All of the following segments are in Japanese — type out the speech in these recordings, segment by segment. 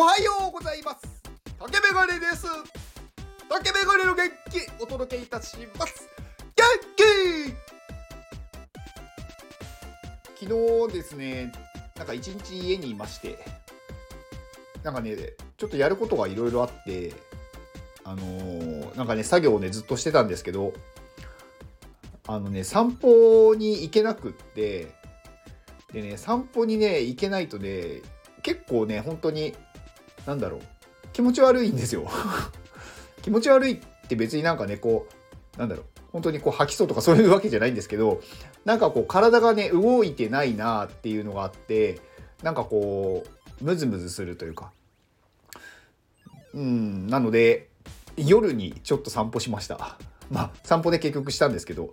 おはようございます。竹メガネです。竹メガネの元気お届けいたします。元気昨日ですねなんか一日家にいましてなんかねちょっとやることがいろいろあってあのー、なんかね作業をねずっとしてたんですけどあのね散歩に行けなくってでね散歩にね行けないとね結構ね本当になんだろう。気持ち悪いんですよ。気持ち悪いって別になんかねこうなんだろう。本当にこう吐きそうとかそういうわけじゃないんですけどなんかこう体がね動いてないなっていうのがあってなんかこうムズムズするというか。うんなので夜にちょっと散歩しました。まあ散歩で結局したんですけど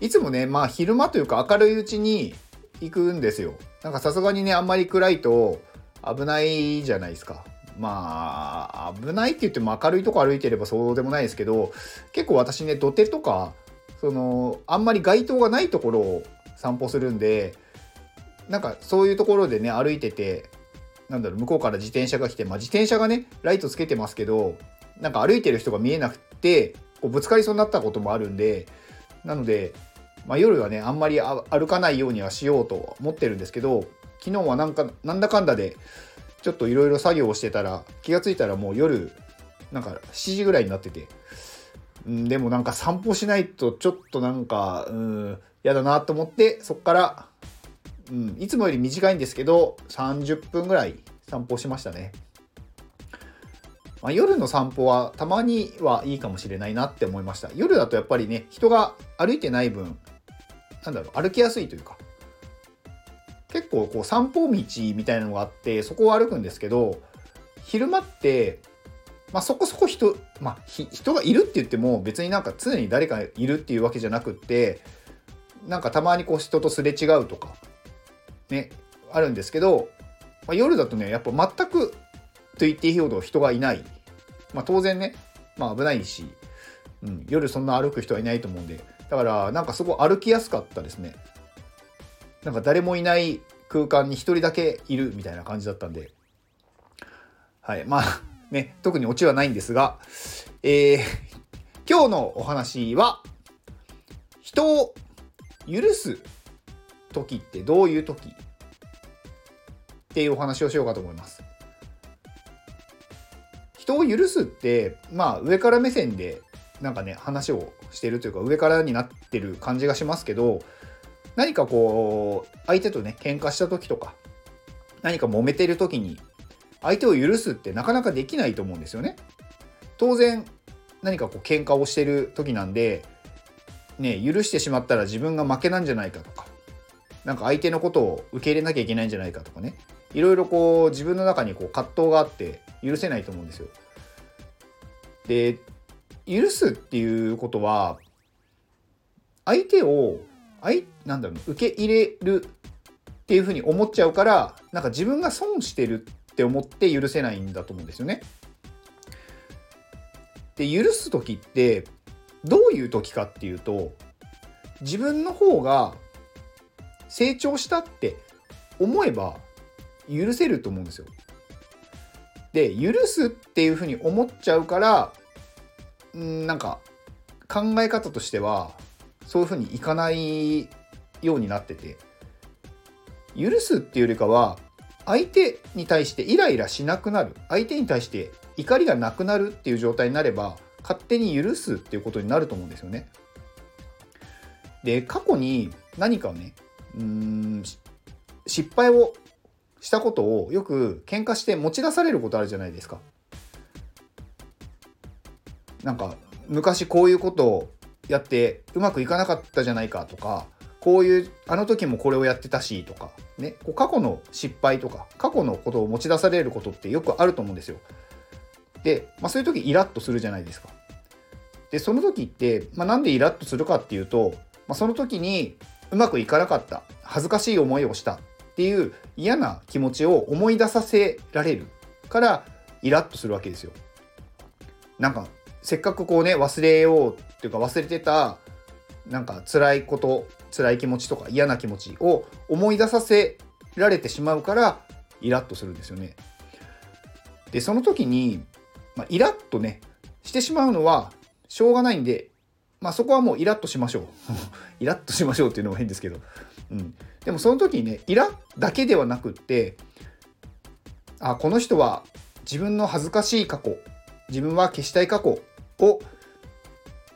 いつもねまあ昼間というか明るいうちに行くんですよ。なんかさすがにねあんまり暗いと危ないじゃないですか。まあ危ないって言っても明るいとこ歩いてればそうでもないですけど結構私ね土手とかそのあんまり街灯がないところを散歩するんでなんかそういうところでね歩いててなんだろう向こうから自転車が来て、まあ、自転車がねライトつけてますけどなんか歩いてる人が見えなくてこうぶつかりそうになったこともあるんでなので、まあ、夜はねあんまり歩かないようにはしようと思ってるんですけど昨日はなんかなんだかんだでちょっといろいろ作業をしてたら気が付いたらもう夜なんか7時ぐらいになってて、うん、でもなんか散歩しないとちょっとなんかうん嫌だなと思ってそっから、うん、いつもより短いんですけど30分ぐらい散歩しましたね。まあ、夜の散歩はたまにはいいかもしれないなって思いました。夜だとやっぱりね人が歩いてない分なんだろう歩きやすいというか結構こう散歩道みたいなのがあってそこを歩くんですけど昼間ってまあ、そこそこ人、まあ、人がいるって言っても別になんか常に誰かいるっていうわけじゃなくってなんかたまにこう人とすれ違うとかねあるんですけど、まあ、夜だとねやっぱ全くと言っていいほど人がいない、まあ、当然ね、まあ、危ないし、うん、夜そんな歩く人はいないと思うんで。だからなんかすごい歩きやすかったですね。なんか誰もいない空間に1人だけいるみたいな感じだったんで、はい、まあ ね、特にオチはないんですが、えー、今日のお話は、人を許す時ってどういう時っていうお話をしようかと思います。人を許すって、まあ上から目線でなんかね話をしてるというか上からになってる感じがしますけど何かこう相手とね喧嘩した時とか何か揉めてる時に相手を許すってなかなかできないと思うんですよね。当然何かこう喧嘩をしてる時なんでね許してしまったら自分が負けなんじゃないかとかなんか相手のことを受け入れなきゃいけないんじゃないかとかねいろいろこう自分の中にこう葛藤があって許せないと思うんですよ。で許すっていうことは相手をあいなんだろう受け入れるっていうふうに思っちゃうからなんか自分が損してるって思って許せないんだと思うんですよね。で許す時ってどういう時かっていうと自分の方が成長したって思えば許せると思うんですよ。で許すっていうふうに思っちゃうからんなんか考え方としてはそういうふうにいかないようになってて許すっていうよりかは相手に対してイライラしなくなる相手に対して怒りがなくなるっていう状態になれば勝手に許すっていうことになると思うんですよね。で過去に何かをねうん失敗をしたことをよく喧嘩して持ち出されることあるじゃないですか。なんか昔こういうことをやってうまくいかなかったじゃないかとかこういうあの時もこれをやってたしとかねこう過去の失敗とか過去のことを持ち出されることってよくあると思うんですよ。で、まあ、そういう時イラッとするじゃないですか。でその時って、まあ、なんでイラッとするかっていうと、まあ、その時にうまくいかなかった恥ずかしい思いをしたっていう嫌な気持ちを思い出させられるからイラッとするわけですよ。なんかせっかくこうね忘れようっていうか忘れてたなんか辛いこと辛い気持ちとか嫌な気持ちを思い出させられてしまうからイラッとするんですよね。でその時に、まあ、イラッとねしてしまうのはしょうがないんで、まあ、そこはもうイラッとしましょう。イラッとしましょうっていうのも変ですけど、うん、でもその時にねイラだけではなくってあこの人は自分の恥ずかしい過去自分は消したい過去を、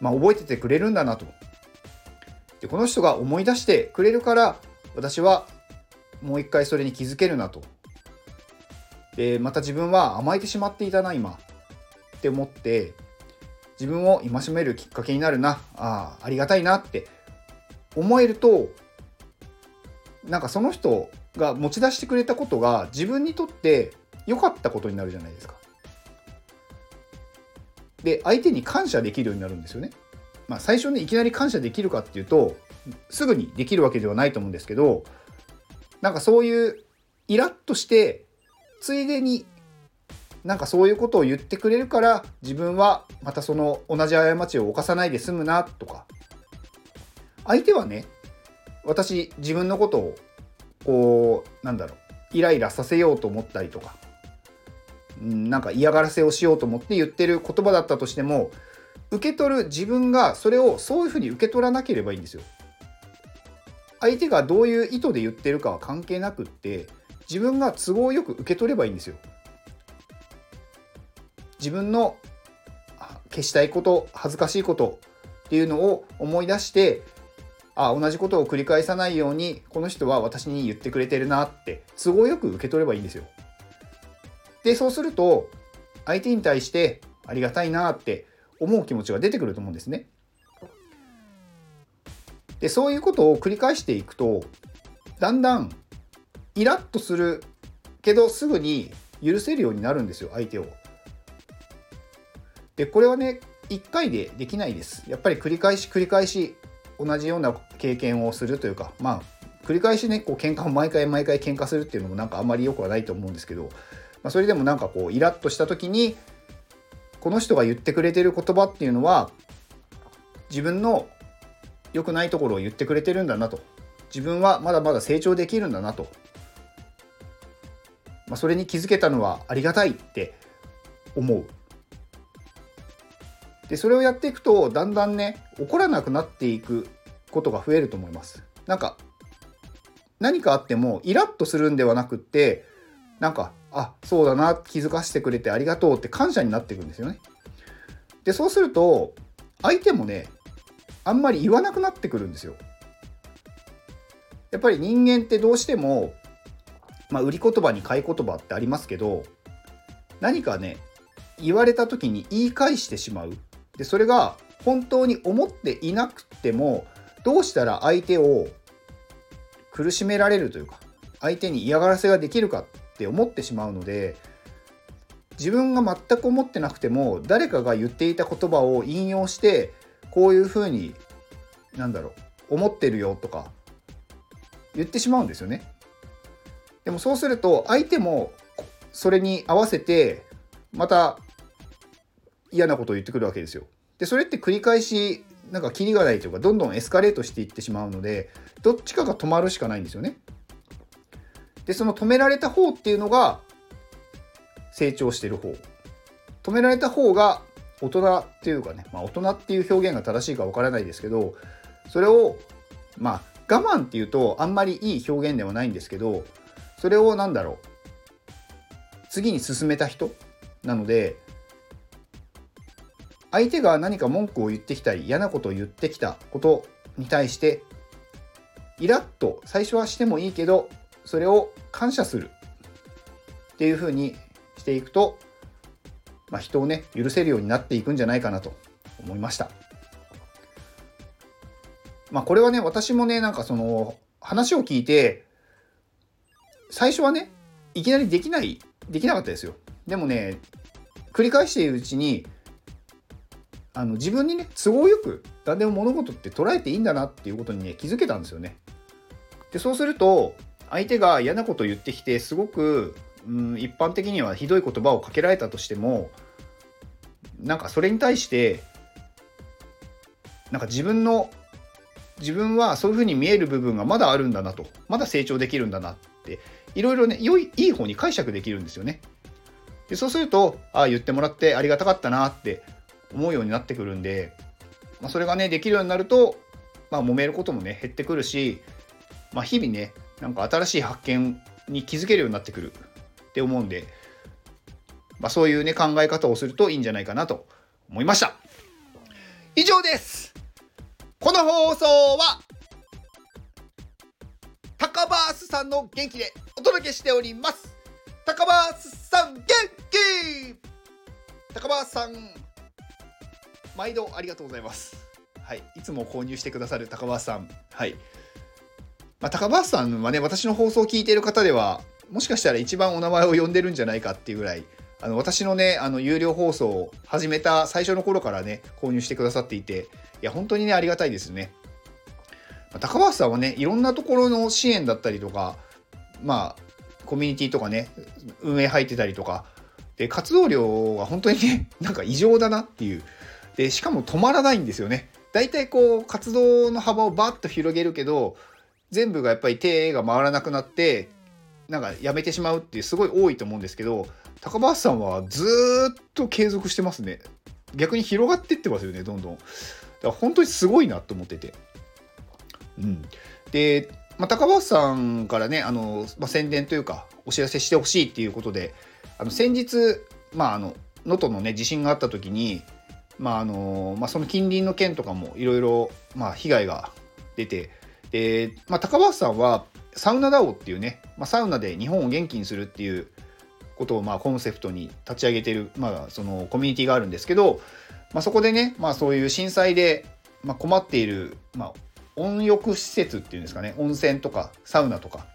まあ、覚えててくれるんだなと。でこの人が思い出してくれるから私はもう一回それに気づけるなと。でまた自分は甘えてしまっていたな今。って思って自分を戒めるきっかけになるな。あありがたいなって。思えるとなんかその人が持ち出してくれたことが自分にとって良かったことになるじゃないですか。で相手に感謝できるようになるんですよね。まあ、最初ねいきなり感謝できるかっていうとすぐにできるわけではないと思うんですけどなんかそういうイラッとしてついでになんかそういうことを言ってくれるから自分はまたその同じ過ちを犯さないで済むなとか相手はね私自分のことをこうなんだろうイライラさせようと思ったりとかなんか嫌がらせをしようと思って言ってる言葉だったとしても受け取る自分がそれをそういうふうに受け取らなければいいんですよ。相手がどういう意図で言ってるかは関係なくって自分が都合よく受け取ればいいんですよ。自分の消したいこと恥ずかしいことっていうのを思い出してあ同じことを繰り返さないようにこの人は私に言ってくれてるなって都合よく受け取ればいいんですよ。でそうすると相手に対してありがたいなって思う気持ちが出てくると思うんですね。でそういうことを繰り返していくとだんだんイラッとするけどすぐに許せるようになるんですよ相手を。でこれはね1回でできないです。やっぱり繰り返し繰り返し同じような経験をするというかまあ繰り返しねこう喧嘩を毎回毎回喧嘩するっていうのもなんかあんまり良くはないと思うんですけど、まあ、それでもなんかこうイラッとした時にこの人が言ってくれてる言葉っていうのは自分の良くないところを言ってくれてるんだなと。自分はまだまだ成長できるんだなと、まあ、それに気づけたのはありがたいって思う。でそれをやっていくとだんだんね怒らなくなっていくことが増えると思います。なんか何かあってもイラッとするんではなくってなんかあそうだな気づかせてくれてありがとうって感謝になっていくんですよね。でそうすると相手もねあんまり言わなくなってくるんですよ。やっぱり人間ってどうしてもまあ売り言葉に買い言葉ってありますけど何かね言われた時に言い返してしまう。でそれが本当に思っていなくてもどうしたら相手を苦しめられるというか相手に嫌がらせができるかって思ってしまうので自分が全く思ってなくても誰かが言っていた言葉を引用してこういうふうになんだろう思ってるよとか言ってしまうんですよね。でもそうすると相手もそれに合わせてまた嫌なことを言ってくるわけですよ。でそれって繰り返しなんかキリがないというかどんどんエスカレートしていってしまうのでどっちかが止まるしかないんですよね。でその止められた方っていうのが成長してる方。止められた方が大人っていうかね、まあ、大人っていう表現が正しいかわからないですけどそれをまあ我慢っていうとあんまりいい表現ではないんですけどそれを何だろう次に進めた人なので相手が何か文句を言ってきたり嫌なことを言ってきたことに対してイラッと最初はしてもいいけどそれを感謝するっていうふうにしていくと、まあ、人をね許せるようになっていくんじゃないかなと思いました。まあこれはね私もねなんかその話を聞いて最初はねいきなりできないできなかったですよ。でもね繰り返しているうちにあの自分にね都合よく何でも物事って捉えていいんだなっていうことにね気づけたんですよね。でそうすると相手が嫌なことを言ってきてすごく、うん、一般的にはひどい言葉をかけられたとしてもなんかそれに対してなんか自分の自分はそういうふうに見える部分がまだあるんだなとまだ成長できるんだなっていろいろね良いいい方に解釈できるんですよね。でそうするとああ言ってもらってありがたかったなって思うようになってくるんで、まあ、それがねできるようになると、まあ、揉めることもね減ってくるし、まあ、日々ねなんか新しい発見に気づけるようになってくるって思うんで、まあ、そういうね考え方をするといいんじゃないかなと思いました。以上です。この放送は高バースさんの元気でお届けしております。高バースさん元気。高バースさん毎度ありがとうございます。はい。いつも購入してくださる高バースさん。はい。まあ、高橋さんはね私の放送を聞いている方ではもしかしたら一番お名前を呼んでるんじゃないかっていうぐらいあの私のねあの有料放送を始めた最初の頃からね購入してくださっていていや本当にねありがたいですね。まあ、高橋さんはねいろんなところの支援だったりとかまあコミュニティとかね運営入ってたりとかで活動量が本当にね なんか異常だなっていうでしかも止まらないんですよね。大体こう活動の幅をバッと広げるけど全部がやっぱり手が回らなくなってなんかやめてしまうってすごい多いと思うんですけど高橋さんはずっと継続してますね。逆に広がってってますよねどんどん。だから本当にすごいなと思ってて。うん。で、まあ、高橋さんからねあの、まあ、宣伝というかお知らせしてほしいっていうことであの先日まああの能登のね地震があった時にまああのまあ、その近隣の県とかもいろいろ被害が出てで、まあ、高橋さんはサウナダオっていうね、まあ、サウナで日本を元気にするっていうことをまあコンセプトに立ち上げてる、まあ、そのコミュニティがあるんですけど、まあ、そこでね、まあ、そういう震災で、まあ、困っている、まあ、温浴施設っていうんですかね温泉とかサウナとか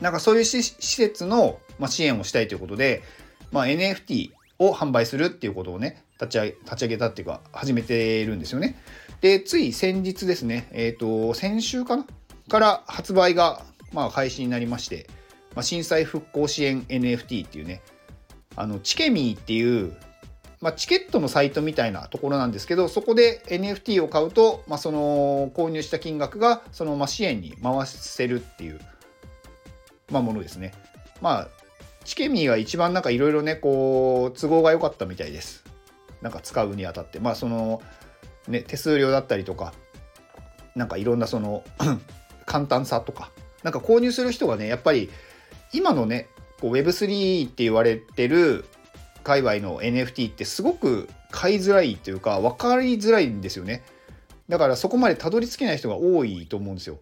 なんかそういう施設の、まあ、支援をしたいということで、まあ、NFT を販売するっていうことをね立ち上げ立ち上げたっていうか始めているんですよね。で、つい先日ですね、えっ、ー、と、先週かな？から発売が、まあ、開始になりまして、まあ、震災復興支援 NFT っていうね、あの、チケミーっていう、まあ、チケットのサイトみたいなところなんですけど、そこで NFT を買うと、まあ、その購入した金額がそのまま支援に回せるっていう、まあ、ものですね。まあ、チケミーが一番なんかいろいろね、こう、都合が良かったみたいです。なんか使うにあたって。まあ、その、ね、手数料だったりとかなんかいろんなその 簡単さとかなんか購入する人がねやっぱり今のね Web3 って言われてる界隈の NFT ってすごく買いづらいっていうか分かりづらいんですよね。だからそこまでたどり着けない人が多いと思うんですよ。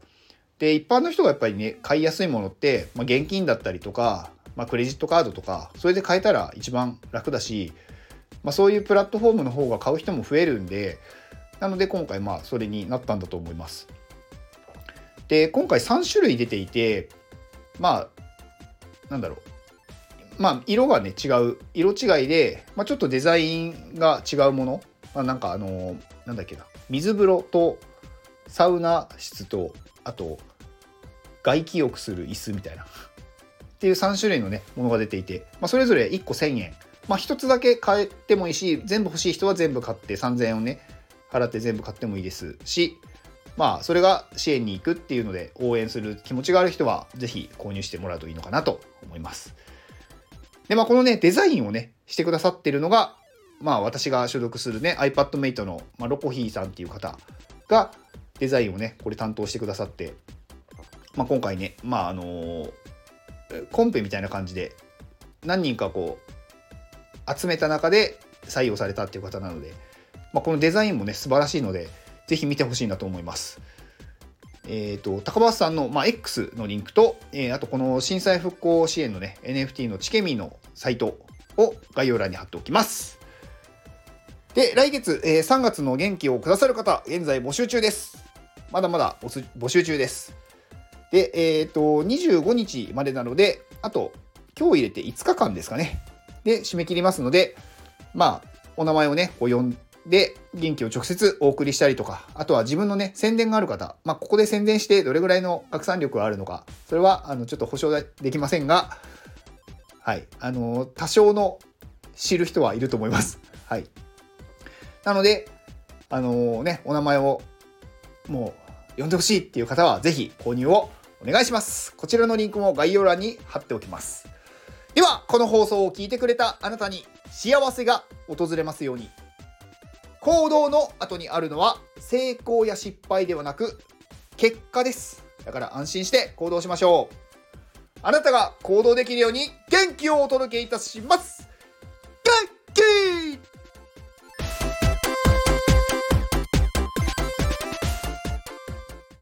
で一般の人がやっぱりね買いやすいものって、まあ、現金だったりとか、まあ、クレジットカードとかそれで買えたら一番楽だし、まあ、そういうプラットフォームの方が買う人も増えるんでなので今回まあそれになったんだと思います。で今回3種類出ていてまあなんだろう。まあ色がね違う。色違いで、まあ、ちょっとデザインが違うもの、まあ、なんかあのなんだっけな。水風呂とサウナ室とあと外気浴する椅子みたいな。っていう3種類のねものが出ていて、まあ、それぞれ1個1000円。まあ1つだけ買えてもいいし全部欲しい人は全部買って3000円をね払って全部買ってもいいですし、まあ、それが支援に行くっていうので応援する気持ちがある人は、ぜひ購入してもらうといいのかなと思います。で、まあ、このね、デザインをね、してくださってるのが、まあ、私が所属するね、iPadMate の、まあ、ロコヒーさんっていう方が、デザインをね、これ担当してくださって、まあ、今回ね、まあ、あのー、コンペみたいな感じで、何人かこう、集めた中で採用されたっていう方なので、まあ、このデザインもね、素晴らしいので、ぜひ見てほしいなと思います。えっ、ー、と、高橋さんの、まあ、X のリンクと、えー、あとこの震災復興支援のね、NFT のチケミーのサイトを概要欄に貼っておきます。で、来月、えー、3月の元気をくださる方、現在募集中です。まだまだ募集中です。で、えっ、ー、と、25日までなので、あと、今日入れて5日間ですかね。で、締め切りますので、まあ、お名前をね、こう呼んで元気を直接お送りしたりとか、あとは自分のね、宣伝がある方、まあ、ここで宣伝してどれぐらいの拡散力があるのか、それは、あの、ちょっと保証できませんが、はい、あの、多少の知る人はいると思います。はい。なので、あのね、お名前をもう呼んでほしいっていう方は、ぜひ購入をお願いします。こちらのリンクも概要欄に貼っておきます。ではこの放送を聞いてくれたあなたに幸せが訪れますように行動の後にあるのは成功や失敗ではなく結果です。だから安心して行動しましょう。あなたが行動できるように元気をお届けいたします。